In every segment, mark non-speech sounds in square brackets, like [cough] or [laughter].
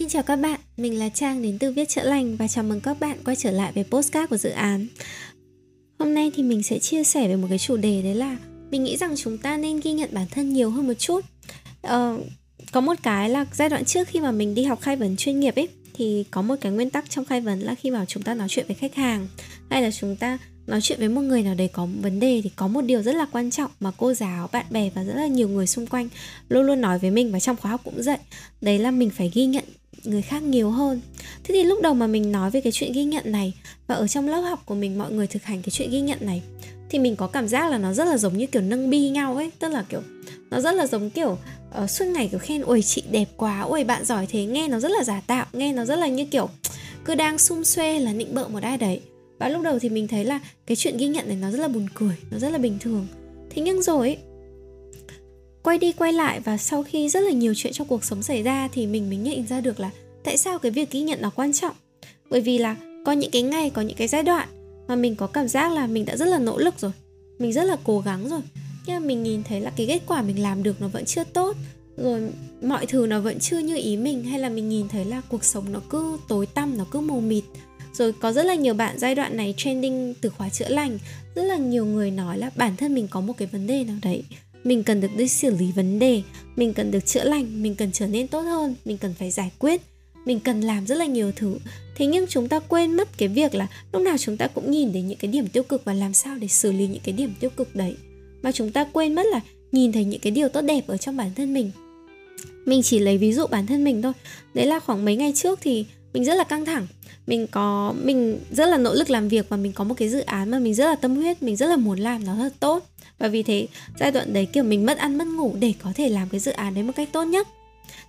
Xin chào các bạn, mình là Trang đến từ Viết Chữa Lành và chào mừng các bạn quay trở lại với postcard của dự án. Hôm nay thì mình sẽ chia sẻ về một cái chủ đề đấy là mình nghĩ rằng chúng ta nên ghi nhận bản thân nhiều hơn một chút. Ờ, có một cái là giai đoạn trước khi mà mình đi học khai vấn chuyên nghiệp ấy thì có một cái nguyên tắc trong khai vấn là khi mà chúng ta nói chuyện với khách hàng hay là chúng ta nói chuyện với một người nào đấy có vấn đề thì có một điều rất là quan trọng mà cô giáo, bạn bè và rất là nhiều người xung quanh luôn luôn nói với mình và trong khóa học cũng dạy. Đấy là mình phải ghi nhận người khác nhiều hơn. Thế thì lúc đầu mà mình nói về cái chuyện ghi nhận này và ở trong lớp học của mình mọi người thực hành cái chuyện ghi nhận này thì mình có cảm giác là nó rất là giống như kiểu nâng bi nhau ấy. Tức là kiểu nó rất là giống kiểu uh, suốt ngày kiểu khen ôi chị đẹp quá ôi bạn giỏi thế. Nghe nó rất là giả tạo nghe nó rất là như kiểu cứ đang xung xuê là nịnh bợ một ai đấy. Và lúc đầu thì mình thấy là cái chuyện ghi nhận này nó rất là buồn cười nó rất là bình thường. Thế nhưng rồi ấy, quay đi quay lại và sau khi rất là nhiều chuyện trong cuộc sống xảy ra thì mình mới nhận ra được là tại sao cái việc ghi nhận nó quan trọng. Bởi vì là có những cái ngày, có những cái giai đoạn mà mình có cảm giác là mình đã rất là nỗ lực rồi, mình rất là cố gắng rồi. Nhưng mà mình nhìn thấy là cái kết quả mình làm được nó vẫn chưa tốt, rồi mọi thứ nó vẫn chưa như ý mình, hay là mình nhìn thấy là cuộc sống nó cứ tối tăm, nó cứ mù mịt. Rồi có rất là nhiều bạn giai đoạn này trending từ khóa chữa lành, rất là nhiều người nói là bản thân mình có một cái vấn đề nào đấy mình cần được đi xử lý vấn đề, mình cần được chữa lành, mình cần trở nên tốt hơn, mình cần phải giải quyết. Mình cần làm rất là nhiều thứ. Thế nhưng chúng ta quên mất cái việc là lúc nào chúng ta cũng nhìn đến những cái điểm tiêu cực và làm sao để xử lý những cái điểm tiêu cực đấy. Mà chúng ta quên mất là nhìn thấy những cái điều tốt đẹp ở trong bản thân mình. Mình chỉ lấy ví dụ bản thân mình thôi. Đấy là khoảng mấy ngày trước thì mình rất là căng thẳng. Mình có, mình rất là nỗ lực làm việc và mình có một cái dự án mà mình rất là tâm huyết, mình rất là muốn làm, nó thật tốt và vì thế, giai đoạn đấy, kiểu, mình mất ăn, mất ngủ để có thể làm cái dự án đấy một cách tốt nhất.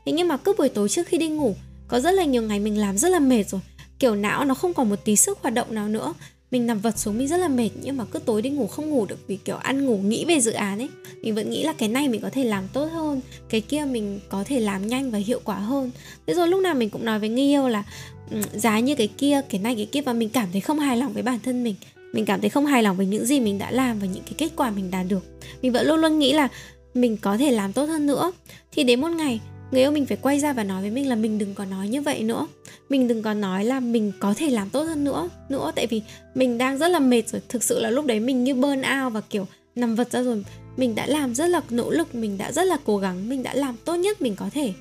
Thế nhưng mà cứ buổi tối trước khi đi ngủ, có rất là nhiều ngày mình làm rất là mệt rồi. Kiểu, não nó không còn một tí sức hoạt động nào nữa. Mình nằm vật xuống mình rất là mệt, nhưng mà cứ tối đi ngủ không ngủ được vì, kiểu, ăn ngủ nghĩ về dự án ấy. Mình vẫn nghĩ là cái này mình có thể làm tốt hơn, cái kia mình có thể làm nhanh và hiệu quả hơn. Thế rồi lúc nào mình cũng nói với người yêu là ừ, giá như cái kia, cái này, cái kia, và mình cảm thấy không hài lòng với bản thân mình mình cảm thấy không hài lòng với những gì mình đã làm và những cái kết quả mình đạt được. Mình vẫn luôn luôn nghĩ là mình có thể làm tốt hơn nữa. Thì đến một ngày, người yêu mình phải quay ra và nói với mình là mình đừng có nói như vậy nữa. Mình đừng có nói là mình có thể làm tốt hơn nữa nữa. Tại vì mình đang rất là mệt rồi. Thực sự là lúc đấy mình như burn out và kiểu nằm vật ra rồi. Mình đã làm rất là nỗ lực, mình đã rất là cố gắng, mình đã làm tốt nhất mình có thể.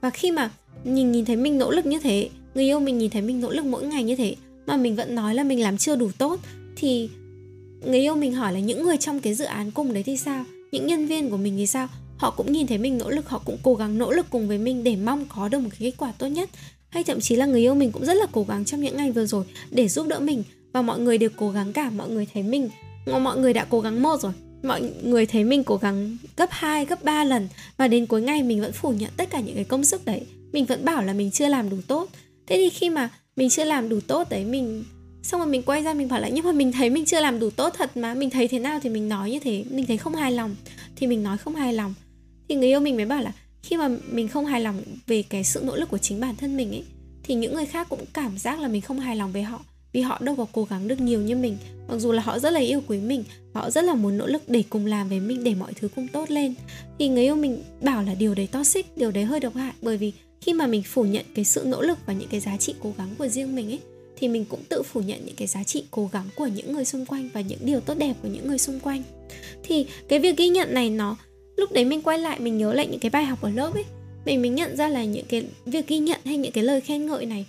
Và khi mà nhìn nhìn thấy mình nỗ lực như thế, người yêu mình nhìn thấy mình nỗ lực mỗi ngày như thế, mà mình vẫn nói là mình làm chưa đủ tốt thì người yêu mình hỏi là những người trong cái dự án cùng đấy thì sao? Những nhân viên của mình thì sao? Họ cũng nhìn thấy mình nỗ lực họ cũng cố gắng nỗ lực cùng với mình để mong có được một cái kết quả tốt nhất. Hay thậm chí là người yêu mình cũng rất là cố gắng trong những ngày vừa rồi để giúp đỡ mình và mọi người đều cố gắng cả. Mọi người thấy mình mọi người đã cố gắng một rồi. Mọi người thấy mình cố gắng gấp 2, gấp 3 lần và đến cuối ngày mình vẫn phủ nhận tất cả những cái công sức đấy. Mình vẫn bảo là mình chưa làm đủ tốt. Thế thì khi mà mình chưa làm đủ tốt đấy mình xong rồi mình quay ra mình bảo lại nhưng mà mình thấy mình chưa làm đủ tốt thật mà, mình thấy thế nào thì mình nói như thế. Mình thấy không hài lòng, thì mình nói không hài lòng. Thì người yêu mình mới bảo là, khi mà mình không hài lòng về cái sự nỗ lực của chính bản thân mình ấy, thì những người khác cũng cảm giác là mình không hài lòng về họ, vì họ đâu có cố gắng được nhiều như mình. Mặc dù là họ rất là yêu quý mình và họ rất là muốn nỗ lực để cùng làm với mình để mọi thứ cùng tốt lên. Thì người yêu mình bảo là điều đấy toxic, điều đấy hơi độc hại, bởi vì khi mà mình phủ nhận cái sự nỗ lực và những cái giá trị cố gắng của riêng mình ấy thì mình cũng tự phủ nhận những cái giá trị cố gắng của những người xung quanh và những điều tốt đẹp của những người xung quanh. Thì cái việc ghi nhận này nó lúc đấy mình quay lại mình nhớ lại những cái bài học ở lớp ấy mình mình nhận ra là những cái việc ghi nhận hay những cái lời khen ngợi này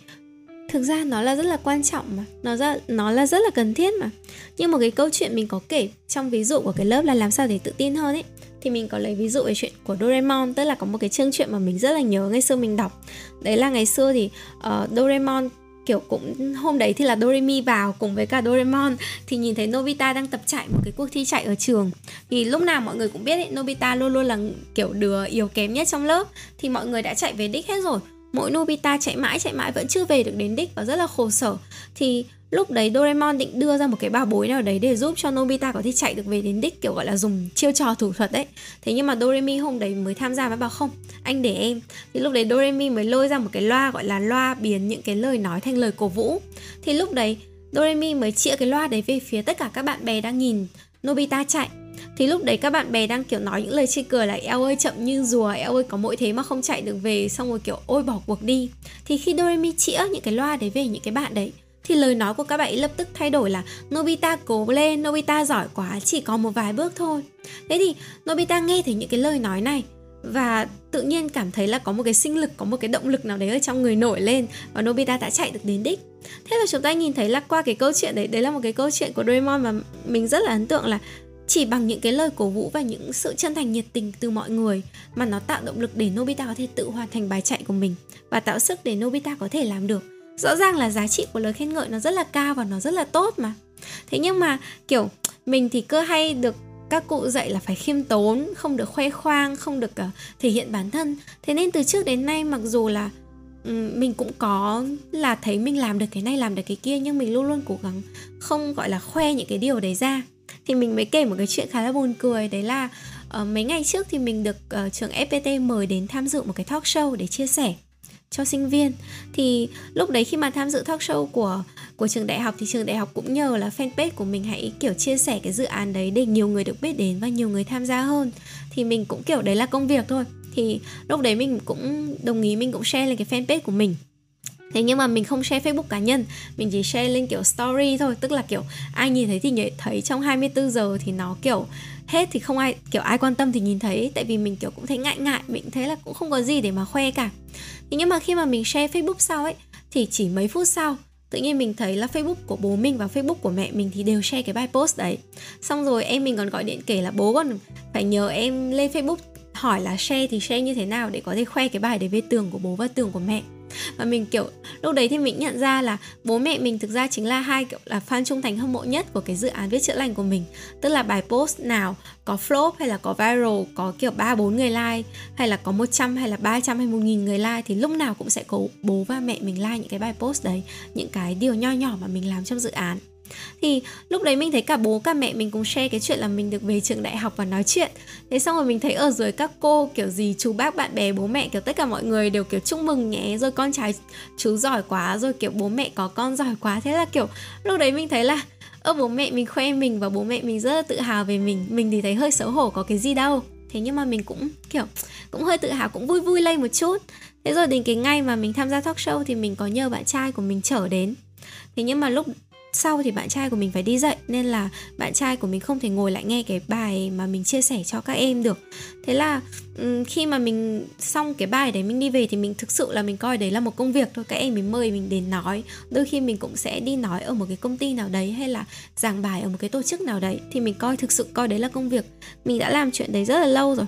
thực ra nó là rất là quan trọng mà nó ra nó là rất là cần thiết mà. Nhưng một cái câu chuyện mình có kể trong ví dụ của cái lớp là làm sao để tự tin hơn ấy thì mình có lấy ví dụ về chuyện của Doraemon tức là có một cái chương chuyện mà mình rất là nhớ ngày xưa mình đọc. Đấy là ngày xưa thì uh, Doraemon kiểu cũng hôm đấy thì là Doremi vào cùng với cả Doraemon thì nhìn thấy Nobita đang tập chạy một cái cuộc thi chạy ở trường. Thì lúc nào mọi người cũng biết ấy, Nobita luôn luôn là kiểu đứa yếu kém nhất trong lớp. Thì mọi người đã chạy về đích hết rồi mỗi Nobita chạy mãi chạy mãi vẫn chưa về được đến đích và rất là khổ sở. Thì lúc đấy Doraemon định đưa ra một cái bảo bối nào đấy để giúp cho Nobita có thể chạy được về đến đích, kiểu gọi là dùng chiêu trò thủ thuật đấy thế nhưng mà Doremi hôm đấy mới tham gia và bảo không, anh để em. Thì lúc đấy Doremi mới lôi ra một cái loa gọi là loa biến những cái lời nói thành lời cổ vũ. Thì lúc đấy Doremi mới chĩa cái loa đấy về phía tất cả các bạn bè đang nhìn Nobita chạy thì lúc đấy các bạn bè đang kiểu nói những lời chê cười là eo ơi chậm như rùa eo ơi có mỗi thế mà không chạy được về xong rồi kiểu ôi bỏ cuộc đi thì khi Doremi chĩa những cái loa đấy về những cái bạn đấy thì lời nói của các bạn ấy lập tức thay đổi là Nobita cố lên, Nobita giỏi quá, chỉ có một vài bước thôi. Thế thì Nobita nghe thấy những cái lời nói này và tự nhiên cảm thấy là có một cái sinh lực, có một cái động lực nào đấy ở trong người nổi lên và Nobita đã chạy được đến đích. Thế là chúng ta nhìn thấy là qua cái câu chuyện đấy, đấy là một cái câu chuyện của Doraemon mà mình rất là ấn tượng là chỉ bằng những cái lời cổ vũ và những sự chân thành nhiệt tình từ mọi người mà nó tạo động lực để Nobita có thể tự hoàn thành bài chạy của mình và tạo sức để Nobita có thể làm được. Rõ ràng là giá trị của lời khen ngợi nó rất là cao và nó rất là tốt mà. Thế nhưng mà kiểu mình thì cơ hay được các cụ dạy là phải khiêm tốn không được khoe khoang không được uh, thể hiện bản thân. Thế nên từ trước đến nay mặc dù là um, mình cũng có là thấy mình làm được cái này làm được cái kia nhưng mình luôn luôn cố gắng không gọi là khoe những cái điều đấy ra thì mình mới kể một cái chuyện khá là buồn cười. Đấy là uh, mấy ngày trước thì mình được uh, trường FPT mời đến tham dự một cái talk show để chia sẻ cho sinh viên. Thì lúc đấy khi mà tham dự talk show của của trường đại học thì trường đại học cũng nhờ là fanpage của mình hãy kiểu chia sẻ cái dự án đấy để nhiều người được biết đến và nhiều người tham gia hơn. Thì mình cũng kiểu đấy là công việc thôi. Thì lúc đấy mình cũng đồng ý mình cũng share lên cái fanpage của mình. Thế nhưng mà mình không share Facebook cá nhân, Mình chỉ share lên kiểu story thôi, Tức là kiểu ai nhìn thấy thì nhìn thấy trong 24 giờ thì nó kiểu hết thì không ai, kiểu ai quan tâm thì nhìn thấy. Tại vì mình kiểu cũng thấy ngại ngại, mình thấy là cũng không có gì để mà khoe cả. Thế nhưng mà khi mà mình share facebook sau ấy, thì chỉ mấy phút sau, tự nhiên mình thấy là facebook của bố mình và facebook của mẹ mình thì đều share cái bài post đấy. Xong rồi em mình còn gọi điện kể là, bố còn phải nhờ em lên facebook hỏi là share thì share như thế nào để có thể khoe cái bài đấy về tường của bố và tường của mẹ và mình, kiểu, lúc đấy thì mình nhận ra là bố mẹ mình thực ra chính là hai, kiểu, là fan trung thành hâm mộ nhất của cái dự án viết chữa lành của mình. Tức là bài post nào có flop hay là có viral, có, kiểu, ba, bốn người like, hay là có 100 hay là 300 hay 1000 người like thì lúc nào cũng sẽ có bố và mẹ mình like những cái bài post đấy, những cái điều nho nhỏ mà mình làm trong dự án thì lúc đấy mình thấy cả bố cả mẹ mình cùng share cái chuyện là mình được về trường đại học và nói chuyện. Thế xong rồi mình thấy ở dưới các cô kiểu gì, chú bác, bạn bè, bố mẹ, kiểu tất cả mọi người đều kiểu chúc mừng nhé, rồi con trai chú giỏi quá, rồi kiểu bố mẹ có con giỏi quá. Thế là kiểu lúc đấy mình thấy là, ơ, bố mẹ mình khoe mình và bố mẹ mình rất là tự hào về mình. Mình thì thấy hơi xấu hổ, có cái gì đâu. Thế nhưng mà mình cũng kiểu, cũng hơi tự hào, cũng vui vui lên một chút. Thế rồi đến cái ngày mà mình tham gia talk show thì mình có nhờ bạn trai của mình trở đến. Thế nhưng mà lúc sau thì bạn trai của mình phải đi dậy nên là bạn trai của mình không thể ngồi lại nghe cái bài mà mình chia sẻ cho các em được. Thế là khi mà mình xong cái bài đấy mình đi về thì mình thực sự là mình coi đấy là một công việc thôi. Các em mình mời mình đến nói. Đôi khi mình cũng sẽ đi nói ở một cái công ty nào đấy hay là giảng bài ở một cái tổ chức nào đấy thì mình coi thực sự coi đấy là công việc. Mình đã làm chuyện đấy rất là lâu rồi.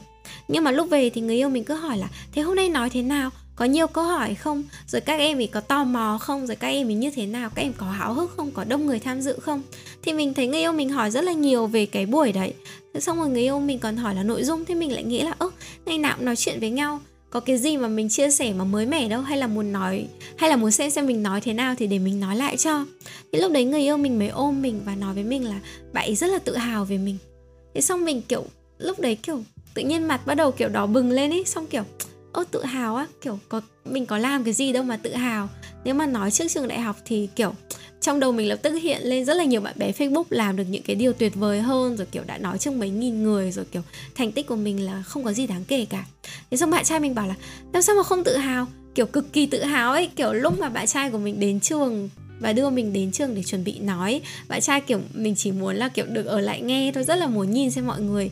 Nhưng mà lúc về thì người yêu mình cứ hỏi là thế hôm nay nói thế nào? Có nhiều câu hỏi không? Rồi các em ấy có tò mò không? Rồi các em ấy như thế nào? Các em có háo hức không? Có đông người tham dự không? Thì mình thấy người yêu mình hỏi rất là nhiều về cái buổi đấy. Xong rồi người yêu mình còn hỏi là nội dung thì mình lại nghĩ là, ơ, ngày nào cũng nói chuyện với nhau. Có cái gì mà mình chia sẻ mà mới mẻ đâu? Hay là muốn nói, hay là muốn xem xem mình nói thế nào thì để mình nói lại cho. Thì lúc đấy người yêu mình mới ôm mình và nói với mình là, bạn ấy rất là tự hào về mình. Thế xong mình, kiểu, lúc đấy, kiểu, tự nhiên mặt bắt đầu, kiểu, đỏ bừng lên ấy. Xong, kiểu ơ, tự hào á, kiểu, có, mình có làm cái gì đâu mà tự hào. Nếu mà nói trước trường đại học thì, kiểu, trong đầu mình lập tức hiện lên rất là nhiều bạn bè Facebook làm được những cái điều tuyệt vời hơn, rồi, kiểu, đã nói trước mấy nghìn người, rồi, kiểu, thành tích của mình là không có gì đáng kể cả. Thế xong bạn trai mình bảo là, làm sao mà không tự hào? Kiểu cực kỳ tự hào ấy, kiểu, lúc mà bạn trai của mình đến trường và đưa mình đến trường để chuẩn bị nói. Bạn trai kiểu mình chỉ muốn là kiểu được ở lại nghe thôi rất là muốn nhìn xem mọi người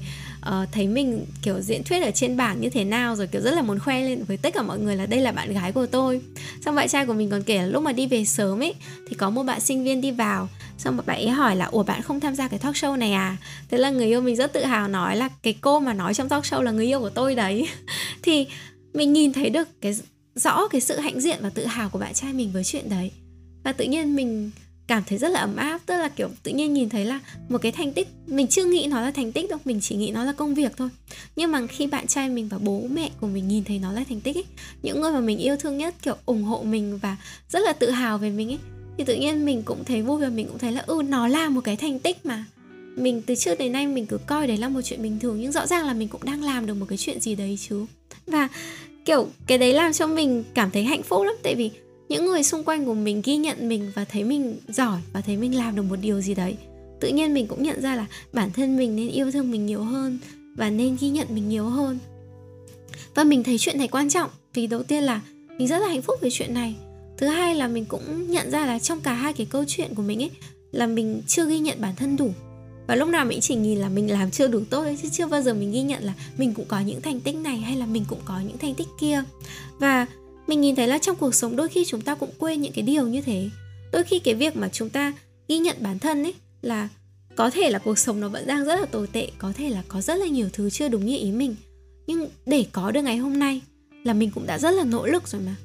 uh, thấy mình kiểu diễn thuyết ở trên bảng như thế nào rồi kiểu rất là muốn khoe lên với tất cả mọi người là đây là bạn gái của tôi. Xong bạn trai của mình còn kể là lúc mà đi về sớm ấy thì có một bạn sinh viên đi vào. Xong bạn ấy hỏi là ủa bạn không tham gia cái talk show này à? Thế là người yêu mình rất tự hào nói là cái cô mà nói trong talk show là người yêu của tôi đấy. [laughs] Thì mình nhìn thấy được cái rõ cái sự hãnh diện và tự hào của bạn trai mình với chuyện đấy và tự nhiên mình cảm thấy rất là ấm áp, tức là, kiểu, tự nhiên nhìn thấy là một cái thành tích, mình chưa nghĩ nó là thành tích đâu, mình chỉ nghĩ nó là công việc thôi. Nhưng mà khi bạn trai mình và bố mẹ của mình nhìn thấy nó là thành tích ấy, những người mà mình yêu thương nhất, kiểu, ủng hộ mình và rất là tự hào về mình ấy, thì tự nhiên mình cũng thấy vui và mình cũng thấy là ừ nó là một cái thành tích mà mình từ trước đến nay mình cứ coi đấy là một chuyện bình thường, nhưng rõ ràng là mình cũng đang làm được một cái chuyện gì đấy chứ. Và, kiểu, cái đấy làm cho mình cảm thấy hạnh phúc lắm, tại vì những người xung quanh của mình ghi nhận mình và thấy mình giỏi và thấy mình làm được một điều gì đấy. Tự nhiên mình cũng nhận ra là bản thân mình nên yêu thương mình nhiều hơn và nên ghi nhận mình nhiều hơn. Và mình thấy chuyện này quan trọng vì đầu tiên là mình rất là hạnh phúc về chuyện này. Thứ hai là mình cũng nhận ra là trong cả hai cái câu chuyện của mình ấy là mình chưa ghi nhận bản thân đủ. Và lúc nào mình chỉ nhìn là mình làm chưa đủ tốt ấy, chứ chưa bao giờ mình ghi nhận là mình cũng có những thành tích này hay là mình cũng có những thành tích kia. Và mình nhìn thấy là trong cuộc sống đôi khi chúng ta cũng quên những cái điều như thế. Đôi khi cái việc mà chúng ta ghi nhận bản thân ấy là có thể là cuộc sống nó vẫn đang rất là tồi tệ, có thể là có rất là nhiều thứ chưa đúng như ý mình. Nhưng để có được ngày hôm nay là mình cũng đã rất là nỗ lực rồi mà.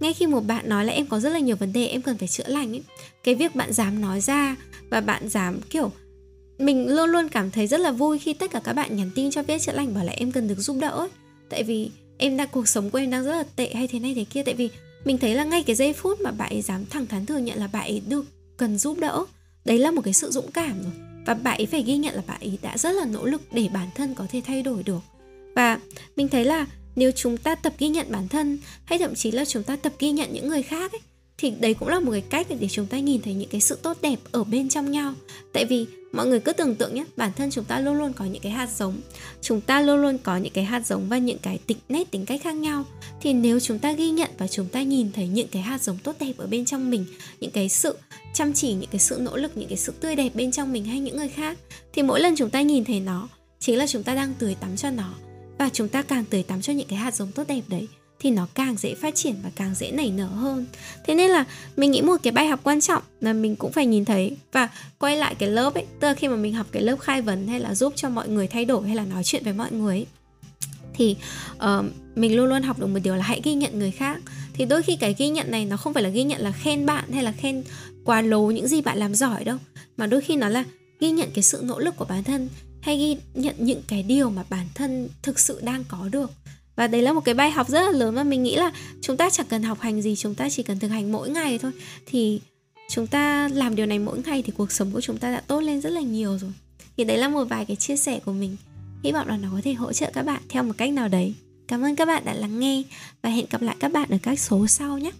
Ngay khi một bạn nói là em có rất là nhiều vấn đề, em cần phải chữa lành ấy, cái việc bạn dám nói ra và bạn dám, kiểu, mình luôn luôn cảm thấy rất là vui khi tất cả các bạn nhắn tin cho viết chữa lành, bảo là em cần được giúp đỡ ấy. tại vì em đang cuộc sống của em đang rất là tệ hay thế này thế kia. Tại vì mình thấy là ngay cái giây phút mà bạn ấy dám thẳng thắn thừa nhận là bạn ấy được cần giúp đỡ đấy là một cái sự dũng cảm rồi. Và bạn ấy phải ghi nhận là bạn ấy đã rất là nỗ lực để bản thân có thể thay đổi được. Và mình thấy là nếu chúng ta tập ghi nhận bản thân hay thậm chí là chúng ta tập ghi nhận những người khác ấy, thì đấy cũng là một cái cách để chúng ta nhìn thấy những cái sự tốt đẹp ở bên trong nhau. Tại vì mọi người cứ tưởng tượng nhé, bản thân chúng ta luôn luôn có những cái hạt giống. Chúng ta luôn luôn có những cái hạt giống và những cái tính nét, tính cách khác nhau. Thì nếu chúng ta ghi nhận và chúng ta nhìn thấy những cái hạt giống tốt đẹp ở bên trong mình, những cái sự chăm chỉ, những cái sự nỗ lực, những cái sự tươi đẹp bên trong mình hay những người khác, thì mỗi lần chúng ta nhìn thấy nó, chính là chúng ta đang tưới tắm cho nó. Và chúng ta càng tưới tắm cho những cái hạt giống tốt đẹp đấy thì nó càng dễ phát triển và càng dễ nảy nở hơn. Thế nên là mình nghĩ một cái bài học quan trọng là mình cũng phải nhìn thấy và quay lại cái lớp ấy tức là khi mà mình học cái lớp khai vấn hay là giúp cho mọi người thay đổi hay là nói chuyện với mọi người ấy, thì uh, mình luôn luôn học được một điều là hãy ghi nhận người khác. Thì đôi khi cái ghi nhận này nó không phải là ghi nhận là khen bạn hay là khen quá lố những gì bạn làm giỏi đâu mà đôi khi nó là ghi nhận cái sự nỗ lực của bản thân hay ghi nhận những cái điều mà bản thân thực sự đang có được và đấy là một cái bài học rất là lớn mà mình nghĩ là chúng ta chẳng cần học hành gì, chúng ta chỉ cần thực hành mỗi ngày thôi. Thì chúng ta làm điều này mỗi ngày thì cuộc sống của chúng ta đã tốt lên rất là nhiều rồi. Thì đấy là một vài cái chia sẻ của mình. Hy vọng là nó có thể hỗ trợ các bạn theo một cách nào đấy. Cảm ơn các bạn đã lắng nghe và hẹn gặp lại các bạn ở các số sau nhé.